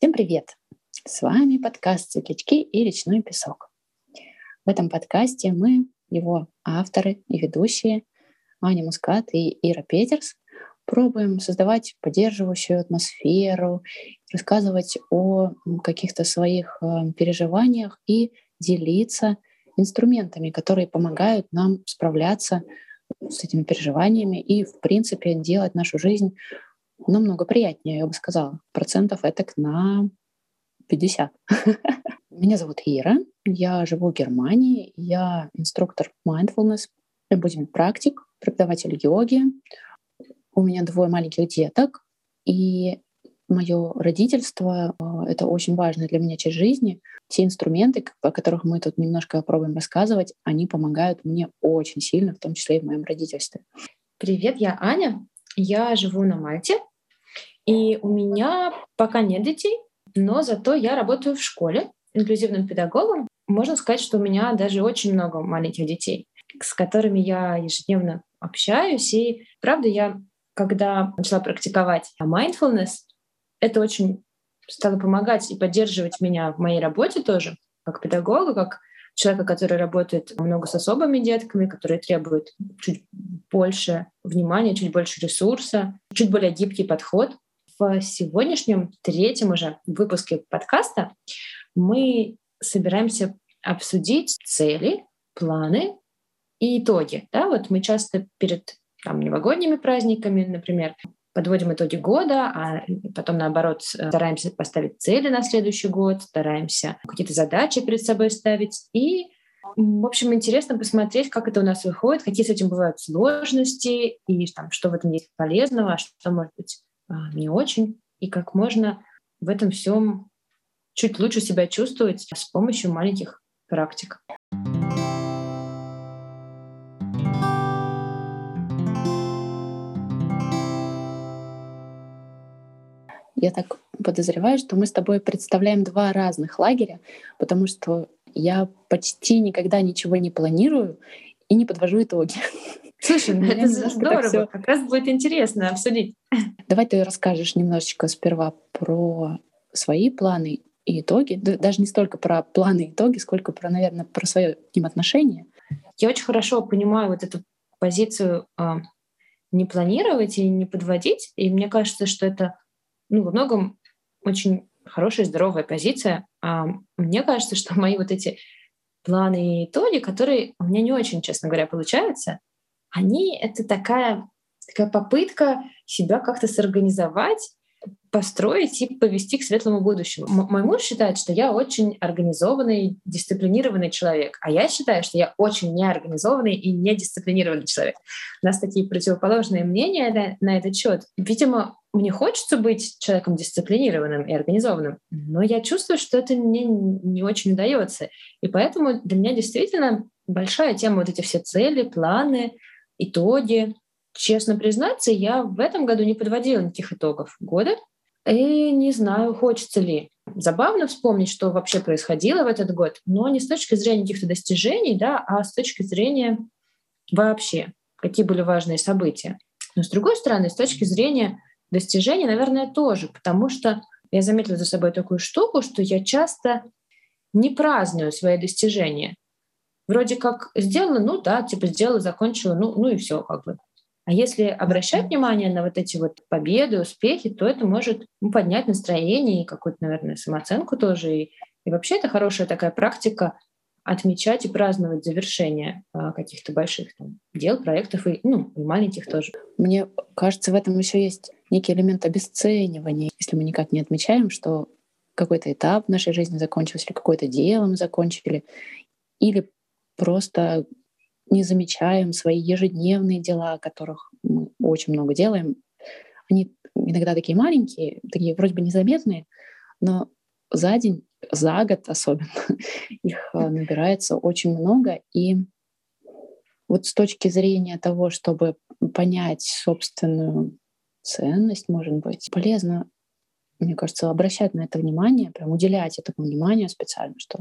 Всем привет! С вами подкаст «Светлячки и речной песок». В этом подкасте мы, его авторы и ведущие, Аня Мускат и Ира Петерс, пробуем создавать поддерживающую атмосферу, рассказывать о каких-то своих э, переживаниях и делиться инструментами, которые помогают нам справляться с этими переживаниями и, в принципе, делать нашу жизнь намного приятнее, я бы сказала. Процентов это на 50. Меня зовут Ира, я живу в Германии, я инструктор mindfulness, будем практик, преподаватель йоги. У меня двое маленьких деток, и мое родительство — это очень важно для меня часть жизни. Те инструменты, о которых мы тут немножко попробуем рассказывать, они помогают мне очень сильно, в том числе и в моем родительстве. Привет, я Аня. Я живу на Мальте, и у меня пока нет детей, но зато я работаю в школе инклюзивным педагогом. Можно сказать, что у меня даже очень много маленьких детей, с которыми я ежедневно общаюсь. И правда, я, когда начала практиковать mindfulness, это очень стало помогать и поддерживать меня в моей работе тоже, как педагога, как человека, который работает много с особыми детками, которые требуют чуть больше внимания, чуть больше ресурса, чуть более гибкий подход в сегодняшнем третьем уже выпуске подкаста мы собираемся обсудить цели, планы и итоги. Да, вот мы часто перед там, новогодними праздниками, например, подводим итоги года, а потом, наоборот, стараемся поставить цели на следующий год, стараемся какие-то задачи перед собой ставить. И, в общем, интересно посмотреть, как это у нас выходит, какие с этим бывают сложности, и там, что в этом есть полезного, а что, может быть, не очень, и как можно в этом всем чуть лучше себя чувствовать с помощью маленьких практик. Я так подозреваю, что мы с тобой представляем два разных лагеря, потому что я почти никогда ничего не планирую и не подвожу итоги. Слушай, ну это здорово, как раз будет интересно обсудить. Давай ты расскажешь немножечко сперва про свои планы и итоги, даже не столько про планы и итоги, сколько про, наверное, про свое к ним отношение. Я очень хорошо понимаю вот эту позицию э, не планировать и не подводить, и мне кажется, что это ну, во многом очень хорошая, здоровая позиция. А мне кажется, что мои вот эти планы и итоги, которые у меня не очень, честно говоря, получаются, они — это такая, такая попытка себя как-то сорганизовать, построить и повести к светлому будущему. М- мой муж считает, что я очень организованный, дисциплинированный человек, а я считаю, что я очень неорганизованный и недисциплинированный человек. У нас такие противоположные мнения на, на этот счет. Видимо, мне хочется быть человеком дисциплинированным и организованным, но я чувствую, что это мне не очень удается. И поэтому для меня действительно большая тема вот эти все цели, планы, итоги. Честно признаться, я в этом году не подводила никаких итогов года. И не знаю, хочется ли. Забавно вспомнить, что вообще происходило в этот год, но не с точки зрения каких-то достижений, да, а с точки зрения вообще, какие были важные события. Но с другой стороны, с точки зрения достижений, наверное, тоже, потому что я заметила за собой такую штуку, что я часто не праздную свои достижения вроде как сделала, ну да, типа сделала, закончила, ну, ну и все как бы. А если обращать внимание на вот эти вот победы, успехи, то это может ну, поднять настроение и какую-то, наверное, самооценку тоже. И, и вообще это хорошая такая практика отмечать и праздновать завершение а, каких-то больших там, дел, проектов и, ну, и маленьких тоже. Мне кажется, в этом еще есть некий элемент обесценивания, если мы никак не отмечаем, что какой-то этап в нашей жизни закончился, или какое-то дело мы закончили, или просто не замечаем свои ежедневные дела, которых мы очень много делаем. Они иногда такие маленькие, такие вроде бы незаметные, но за день, за год особенно, их э, набирается очень много. И вот с точки зрения того, чтобы понять собственную ценность, может быть, полезно мне кажется, обращать на это внимание, прям уделять этому внимание специально, что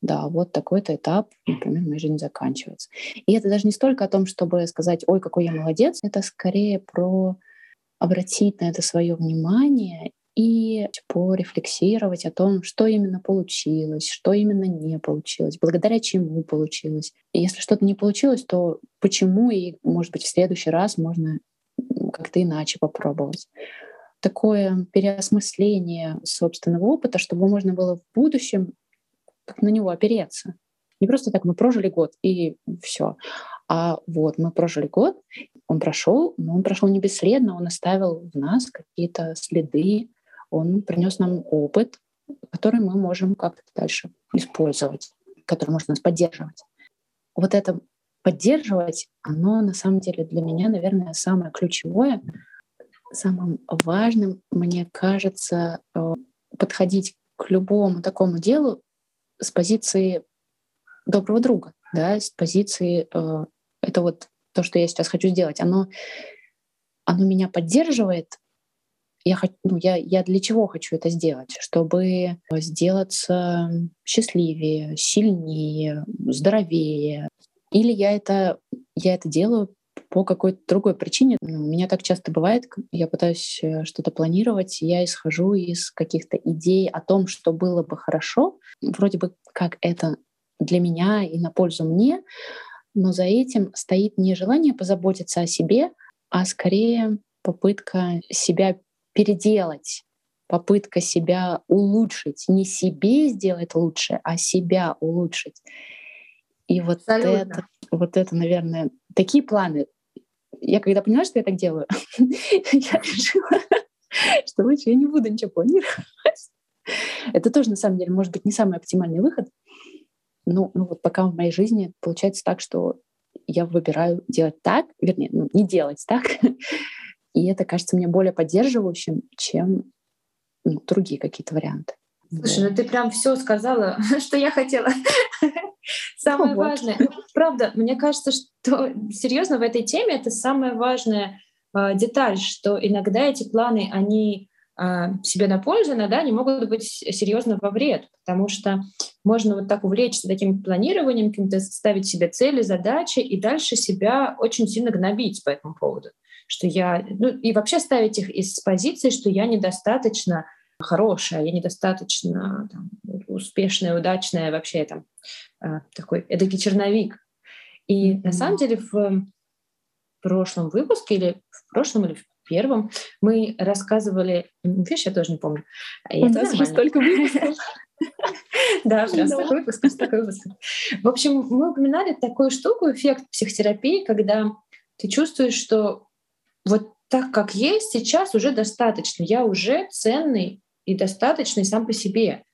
да, вот такой-то этап, например, моей жизни заканчивается. И это даже не столько о том, чтобы сказать, ой, какой я молодец, это скорее про обратить на это свое внимание и порефлексировать о том, что именно получилось, что именно не получилось, благодаря чему получилось. Если что-то не получилось, то почему и, может быть, в следующий раз можно как-то иначе попробовать. Такое переосмысление собственного опыта, чтобы можно было в будущем как на него опереться. Не просто так мы прожили год и все. А вот мы прожили год, он прошел, но он прошел не бесследно, он оставил в нас какие-то следы, он принес нам опыт, который мы можем как-то дальше использовать, который может нас поддерживать. Вот это поддерживать, оно на самом деле для меня, наверное, самое ключевое, самым важным, мне кажется, э, подходить к любому такому делу с позиции доброго друга, да, с позиции э, это вот то, что я сейчас хочу сделать, оно, оно меня поддерживает. Я, ну, я, я для чего хочу это сделать? Чтобы сделаться счастливее, сильнее, здоровее. Или я это, я это делаю по какой-то другой причине. Ну, у меня так часто бывает, я пытаюсь э, что-то планировать, я исхожу из каких-то идей о том, что было бы хорошо, вроде бы как это для меня и на пользу мне, но за этим стоит не желание позаботиться о себе, а скорее попытка себя переделать, попытка себя улучшить, не себе сделать лучше, а себя улучшить. И вот это, вот это, наверное, такие планы. Я когда поняла, что я так делаю, я решила, что лучше я не буду ничего планировать. Это тоже, на самом деле, может быть, не самый оптимальный выход, ну, ну вот пока в моей жизни получается так, что я выбираю делать так, вернее, ну, не делать так. И это кажется мне более поддерживающим, чем ну, другие какие-то варианты. Слушай, ну ты прям все сказала, что я хотела. Самое вот. важное. Ну, правда, мне кажется, что серьезно в этой теме это самая важная э, деталь, что иногда эти планы, они а, себе на пользу, иногда они могут быть серьезно во вред, потому что можно вот так увлечься таким планированием, каким-то ставить себе цели, задачи и дальше себя очень сильно гнобить по этому поводу. Что я, ну и вообще ставить их из позиции, что я недостаточно хорошая, я недостаточно там, успешная, удачная, вообще там а, такой эдакий черновик. И mm-hmm. на самом деле в прошлом выпуске или в прошлом или в первом мы рассказывали, видишь, я тоже не помню. И У нас же столько выпусков. Да, прям столько выпусков, столько выпусков. В общем, мы упоминали такую штуку, эффект психотерапии, когда ты чувствуешь, что вот так, как есть, сейчас уже достаточно. Я уже ценный и достаточный сам по себе.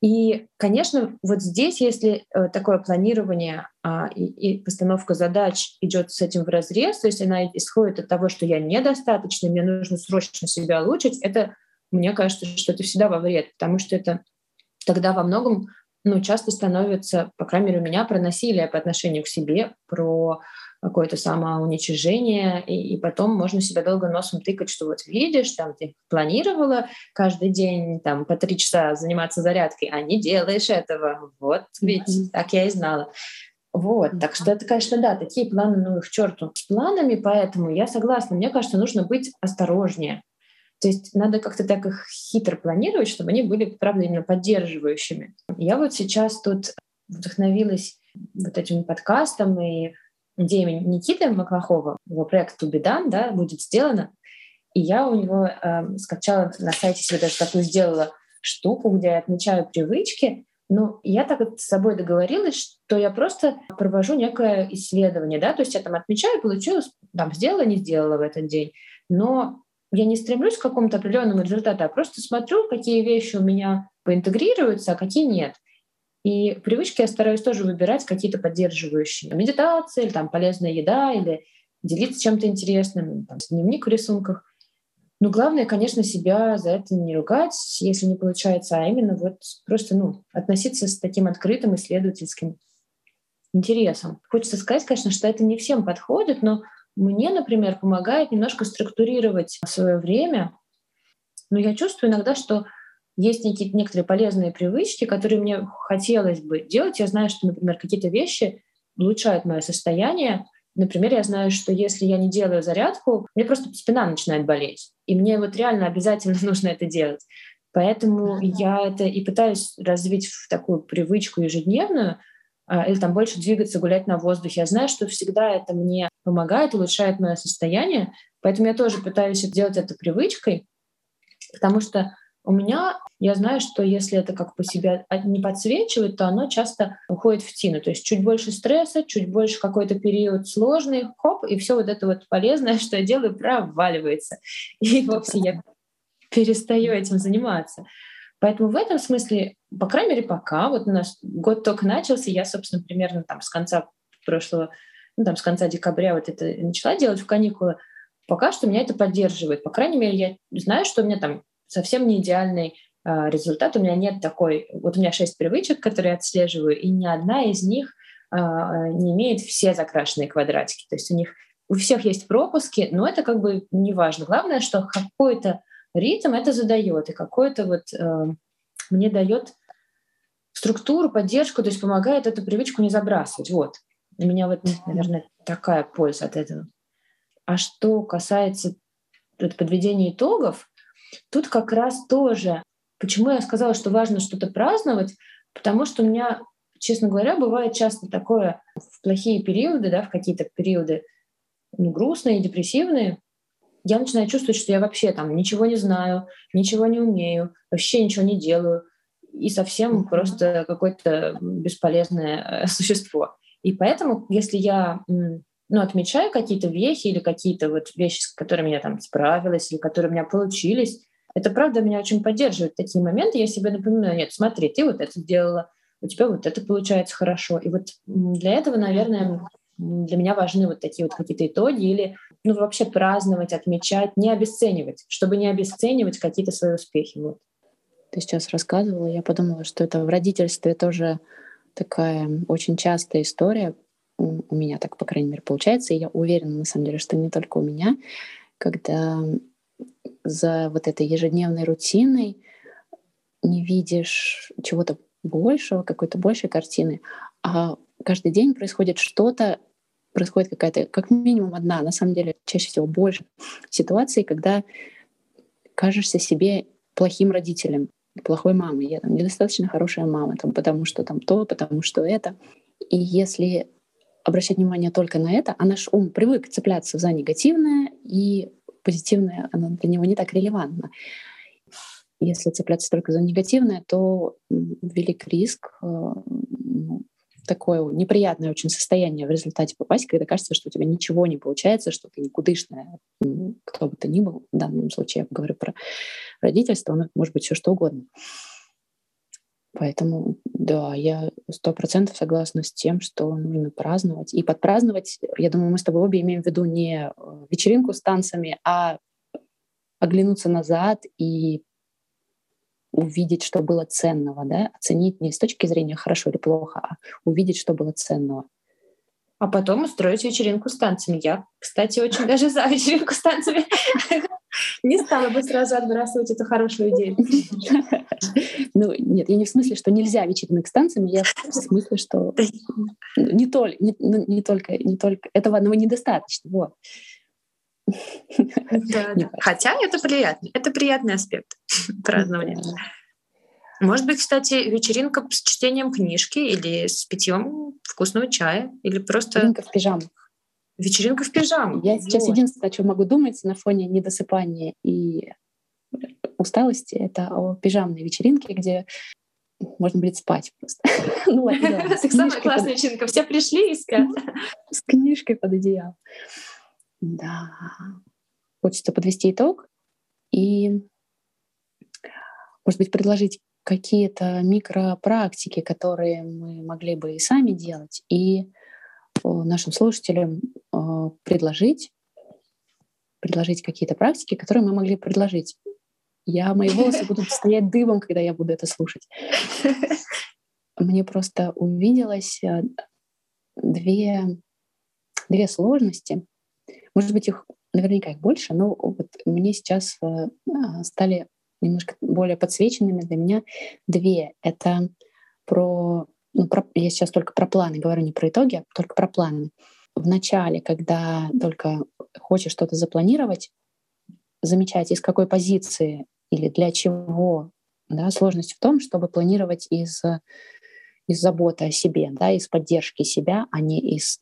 И, конечно, вот здесь, если э, такое планирование а, и, и постановка задач идет с этим в разрез, то есть она исходит от того, что я недостаточно, мне нужно срочно себя улучшить, это, мне кажется, что это всегда во вред, потому что это тогда во многом ну, часто становится, по крайней мере, у меня про насилие по отношению к себе, про какое-то самоуничижение, и, и потом можно себя долго носом тыкать, что вот видишь, там ты планировала каждый день там по три часа заниматься зарядкой, а не делаешь этого. Вот ведь mm-hmm. так я и знала. Вот, так что это, конечно, да, такие планы, ну их черту. С планами, поэтому я согласна, мне кажется, нужно быть осторожнее. То есть надо как-то так их хитро планировать, чтобы они были, правда, именно поддерживающими. Я вот сейчас тут вдохновилась вот этим подкастом и идеями Никиты Маклахова, его проект «To be done», да, будет сделано. И я у него э, скачала на сайте себе даже такую сделала штуку, где я отмечаю привычки. Ну, я так с собой договорилась, что я просто провожу некое исследование, да, то есть я там отмечаю, получилось, там, сделала, не сделала в этот день. Но я не стремлюсь к какому-то определенному результату, а просто смотрю, какие вещи у меня поинтегрируются, а какие нет. И привычки я стараюсь тоже выбирать какие-то поддерживающие. Медитация, или там полезная еда, или делиться чем-то интересным, там, дневник в рисунках. Но главное, конечно, себя за это не ругать, если не получается, а именно вот просто ну, относиться с таким открытым исследовательским интересом. Хочется сказать, конечно, что это не всем подходит, но мне, например, помогает немножко структурировать свое время. Но я чувствую иногда, что есть некие, некоторые полезные привычки, которые мне хотелось бы делать. Я знаю, что, например, какие-то вещи улучшают мое состояние. Например, я знаю, что если я не делаю зарядку, мне просто спина начинает болеть. И мне вот реально обязательно нужно это делать. Поэтому я это и пытаюсь развить в такую привычку ежедневную, а, или там больше двигаться, гулять на воздухе. Я знаю, что всегда это мне помогает, улучшает мое состояние, поэтому я тоже пытаюсь делать это привычкой, потому что у меня, я знаю, что если это как по себе не подсвечивать, то оно часто уходит в тину. То есть чуть больше стресса, чуть больше какой-то период сложный, хоп, и все вот это вот полезное, что я делаю, проваливается. И вовсе я перестаю этим заниматься. Поэтому в этом смысле, по крайней мере, пока, вот у нас год только начался, я, собственно, примерно там с конца прошлого, ну, там, с конца декабря вот это начала делать в каникулы, пока что меня это поддерживает. По крайней мере, я знаю, что у меня там совсем не идеальный э, результат. У меня нет такой... Вот у меня шесть привычек, которые я отслеживаю, и ни одна из них э, не имеет все закрашенные квадратики. То есть у них у всех есть пропуски, но это как бы не важно. Главное, что какой-то ритм это задает, и какой-то вот э, мне дает структуру, поддержку, то есть помогает эту привычку не забрасывать. Вот. У меня вот, наверное, такая польза от этого. А что касается подведения итогов, Тут как раз тоже, почему я сказала, что важно что-то праздновать, потому что у меня, честно говоря, бывает часто такое в плохие периоды, да, в какие-то периоды ну, грустные, депрессивные, я начинаю чувствовать, что я вообще там ничего не знаю, ничего не умею, вообще ничего не делаю, и совсем просто какое-то бесполезное э, существо. И поэтому, если я ну, отмечаю какие-то вехи или какие-то вот вещи, с которыми я там справилась или которые у меня получились, это правда меня очень поддерживает такие моменты. Я себе напоминаю, нет, смотри, ты вот это сделала, у тебя вот это получается хорошо. И вот для этого, наверное, для меня важны вот такие вот какие-то итоги или ну, вообще праздновать, отмечать, не обесценивать, чтобы не обесценивать какие-то свои успехи. Вот. Ты сейчас рассказывала, я подумала, что это в родительстве тоже такая очень частая история, у меня так, по крайней мере, получается, и я уверена, на самом деле, что не только у меня, когда за вот этой ежедневной рутиной не видишь чего-то большего, какой-то большей картины, а каждый день происходит что-то, происходит какая-то, как минимум одна, на самом деле чаще всего больше ситуаций, когда кажешься себе плохим родителем, плохой мамой. Я там недостаточно хорошая мама, там, потому что там то, потому что это. И если обращать внимание только на это, а наш ум привык цепляться за негативное, и позитивное, оно для него не так релевантно. Если цепляться только за негативное, то велик риск э, ну, такое неприятное очень состояние в результате попасть, когда кажется, что у тебя ничего не получается, что ты никудышная, кто бы то ни был. В данном случае я говорю про родительство, оно может быть все что угодно. Поэтому, да, я сто процентов согласна с тем, что нужно праздновать. И подпраздновать, я думаю, мы с тобой обе имеем в виду не э, вечеринку с танцами, а оглянуться назад и увидеть, что было ценного, да, оценить не с точки зрения хорошо или плохо, а увидеть, что было ценного. А потом устроить вечеринку с танцами. Я, кстати, очень даже за вечеринку с танцами. Не стала бы сразу отбрасывать эту хорошую идею. Ну, нет, я не в смысле, что нельзя вечеринок с танцами, я в смысле, что не, только, не, ну, не только, не только этого одного недостаточно. Вот. Да, да. Хотя это приятно. Это приятный аспект празднования. Может быть, кстати, вечеринка с чтением книжки или с питьем вкусного чая, или просто... Вечеринка в пижамах. Вечеринка в пижамах. Я сейчас вот. единственное, о чем могу думать на фоне недосыпания и усталости, это о пижамной вечеринке, где можно будет спать просто. ну, ладно, Самая классная вечеринка. Все пришли и спят. С книжкой под одеялом. Да. Хочется подвести итог и, может быть, предложить какие-то микропрактики, которые мы могли бы и сами делать, и э, нашим слушателям э, предложить, предложить какие-то практики, которые мы могли предложить. Я, мои волосы будут стоять дыбом, когда я буду это слушать. Мне просто увиделось э, две, две сложности. Может быть, их наверняка их больше, но вот мне сейчас стали немножко более подсвеченными для меня две. Это про, ну, про, я сейчас только про планы говорю, не про итоги, а только про планы. В начале, когда только хочешь что-то запланировать, замечать, из какой позиции или для чего. Да, сложность в том, чтобы планировать из, из заботы о себе, да, из поддержки себя, а не из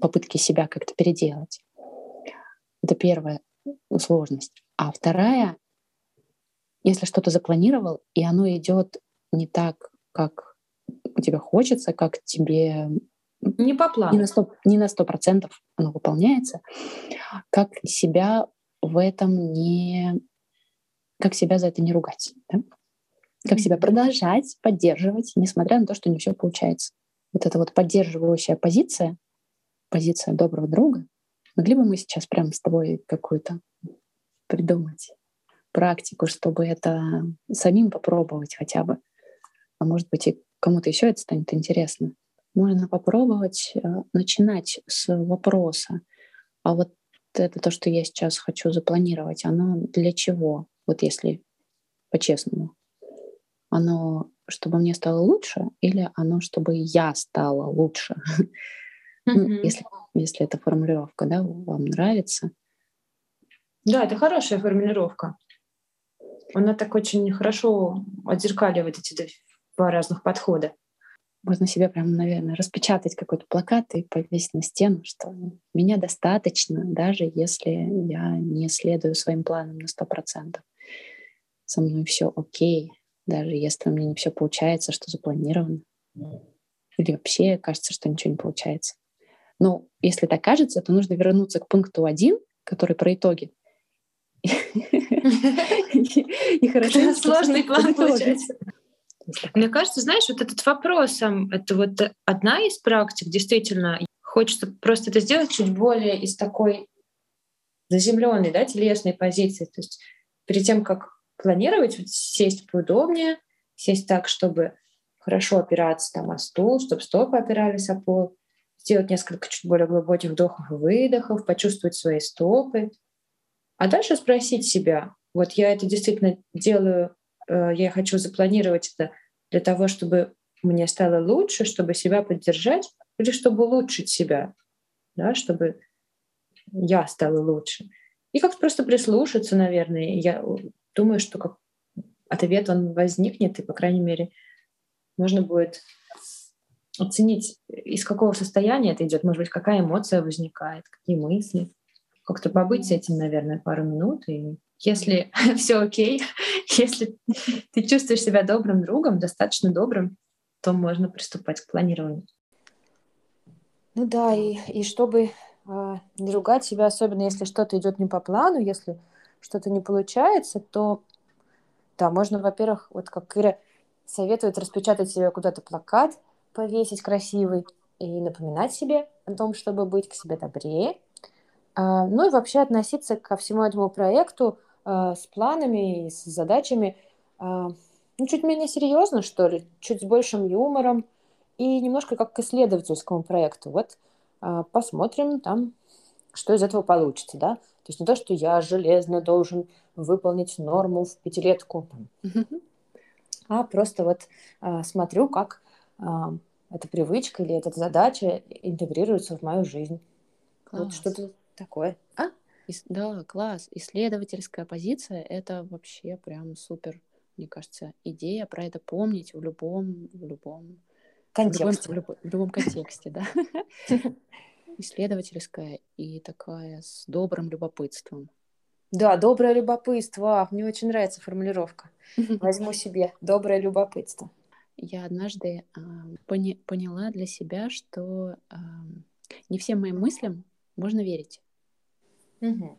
попытки себя как-то переделать. Это первая сложность. А вторая, если что-то запланировал, и оно идет не так, как тебе хочется, как тебе не по плану. Не на, 100, не на 100% оно выполняется. Как себя в этом не... Как себя за это не ругать. Да? Как себя продолжать поддерживать, несмотря на то, что не все получается. Вот эта вот поддерживающая позиция, позиция доброго друга, могли бы мы сейчас прямо с тобой какую-то придумать практику, чтобы это самим попробовать хотя бы. А может быть, и кому-то еще это станет интересно можно попробовать э, начинать с вопроса, а вот это то, что я сейчас хочу запланировать, оно для чего? Вот если по-честному. Оно, чтобы мне стало лучше, или оно, чтобы я стала лучше? Ну, если, если эта формулировка да, вам нравится. Да, это хорошая формулировка. Она так очень хорошо отзеркаливает эти два разных подхода можно себе прям, наверное, распечатать какой-то плакат и повесить на стену, что меня достаточно, даже если я не следую своим планам на сто процентов. Со мной все окей, даже если у меня не все получается, что запланировано. Или вообще кажется, что ничего не получается. Но если так кажется, то нужно вернуться к пункту один, который про итоги. И хорошо. Сложный план получается. Мне кажется, знаешь, вот этот вопрос, это вот одна из практик, действительно, хочется просто это сделать чуть более из такой заземленной, да, телесной позиции. То есть перед тем, как планировать, вот сесть поудобнее, сесть так, чтобы хорошо опираться там о стул, чтобы стопы опирались о пол, сделать несколько чуть более глубоких вдохов и выдохов, почувствовать свои стопы. А дальше спросить себя, вот я это действительно делаю Э, я хочу запланировать это для того, чтобы мне стало лучше, чтобы себя поддержать, или чтобы улучшить себя, да, чтобы я стала лучше. И как просто прислушаться, наверное. Я думаю, что как ответ он возникнет, и, по крайней мере, можно будет оценить, из какого состояния это идет, может быть, какая эмоция возникает, какие мысли. Как-то побыть с этим, наверное, пару минут и если все окей, если ты чувствуешь себя добрым другом, достаточно добрым, то можно приступать к планированию. Ну да, и, и чтобы э, не ругать себя, особенно если что-то идет не по плану, если что-то не получается, то да, можно, во-первых, вот как Ира советует распечатать себе куда-то плакат, повесить красивый и напоминать себе о том, чтобы быть к себе добрее. А, ну и вообще относиться ко всему этому проекту э, с планами и с задачами э, ну, чуть менее серьезно, что ли, чуть с большим юмором и немножко как к исследовательскому проекту. Вот посмотрим там, что из этого получится, да. То есть не то, что я железно должен выполнить норму в пятилетку, а просто вот э, смотрю, как э, эта привычка или эта задача интегрируется в мою жизнь. Класс. Вот что-то такое. А? Да, класс. Исследовательская позиция — это вообще прям супер, мне кажется, идея про это помнить в любом, в любом контексте. В любом, в любом контексте, да. Исследовательская и такая с добрым любопытством. Да, доброе любопытство. Мне очень нравится формулировка. Возьму себе доброе любопытство. Я однажды э, пони- поняла для себя, что э, не всем моим мыслям можно верить. Угу.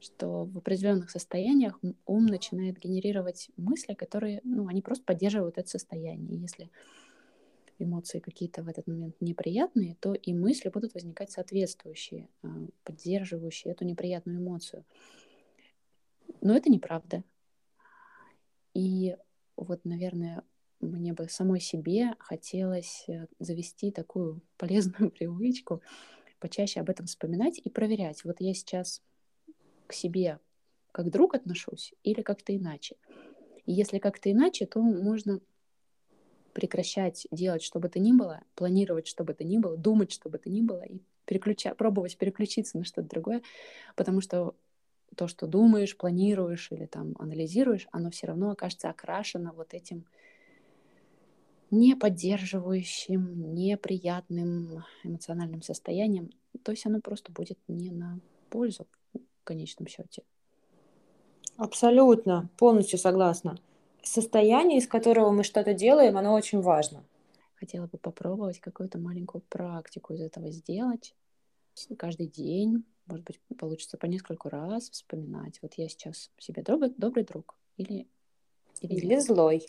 Что в определенных состояниях ум начинает генерировать мысли, которые, ну, они просто поддерживают это состояние. Если эмоции какие-то в этот момент неприятные, то и мысли будут возникать соответствующие, а, поддерживающие эту неприятную эмоцию. Но это неправда. И вот, наверное, мне бы самой себе хотелось э, завести такую полезную привычку почаще об этом вспоминать и проверять. Вот я сейчас к себе как друг отношусь или как-то иначе. И если как-то иначе, то можно прекращать делать что бы то ни было, планировать что бы то ни было, думать что бы то ни было и переключа... пробовать переключиться на что-то другое, потому что то, что думаешь, планируешь или там анализируешь, оно все равно окажется окрашено вот этим не поддерживающим, неприятным эмоциональным состоянием. То есть оно просто будет не на пользу в конечном счете. Абсолютно, полностью согласна. Состояние, из которого мы что-то делаем, оно очень важно. Хотела бы попробовать какую-то маленькую практику из этого сделать каждый день. Может быть, получится по нескольку раз вспоминать. Вот я сейчас себе добрый, добрый друг или, или, или злой.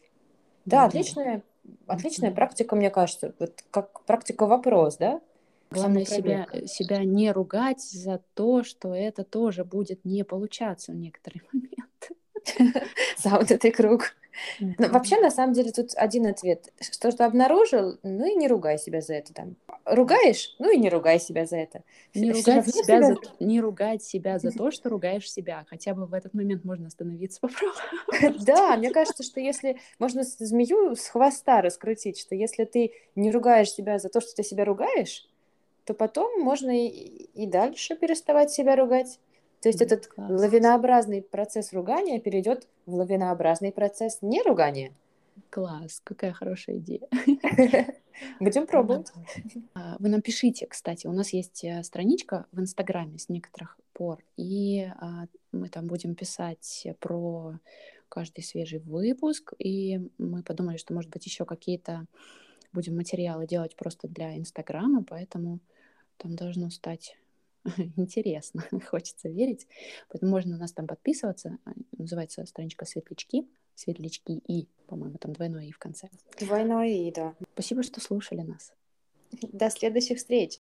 Да, да отличная, отличная практика, мне кажется. Вот как практика вопрос, да? Главное себя, себя не ругать за то, что это тоже будет не получаться в некоторые моменты. Замкнутый круг. Но вообще, на самом деле, тут один ответ. Что что обнаружил, ну и не ругай себя за это. Там. Ругаешь, ну и не ругай себя за это. Не ругать, себя, себя... За, не ругать себя за то, что ругаешь себя. Хотя бы в этот момент можно остановиться, попробовать. Да, мне кажется, что если можно змею с хвоста раскрутить, что если ты не ругаешь себя за то, что ты себя ругаешь, то потом можно и, и дальше переставать себя ругать. То есть этот Класс. лавинообразный процесс ругания перейдет в лавинообразный процесс неругания. Класс, какая хорошая идея. Будем пробовать. А, вы нам пишите, кстати, у нас есть э, страничка в Инстаграме с некоторых пор, и а, мы там будем писать про каждый свежий выпуск, и мы подумали, что, может быть, еще какие-то будем материалы делать просто для Инстаграма, поэтому там должно стать интересно, хочется верить. Поэтому можно на нас там подписываться. А, называется страничка «Светлячки». Светлячки и, по-моему, там двойное и в конце. Двойное и, да. Спасибо, что слушали нас. До следующих встреч.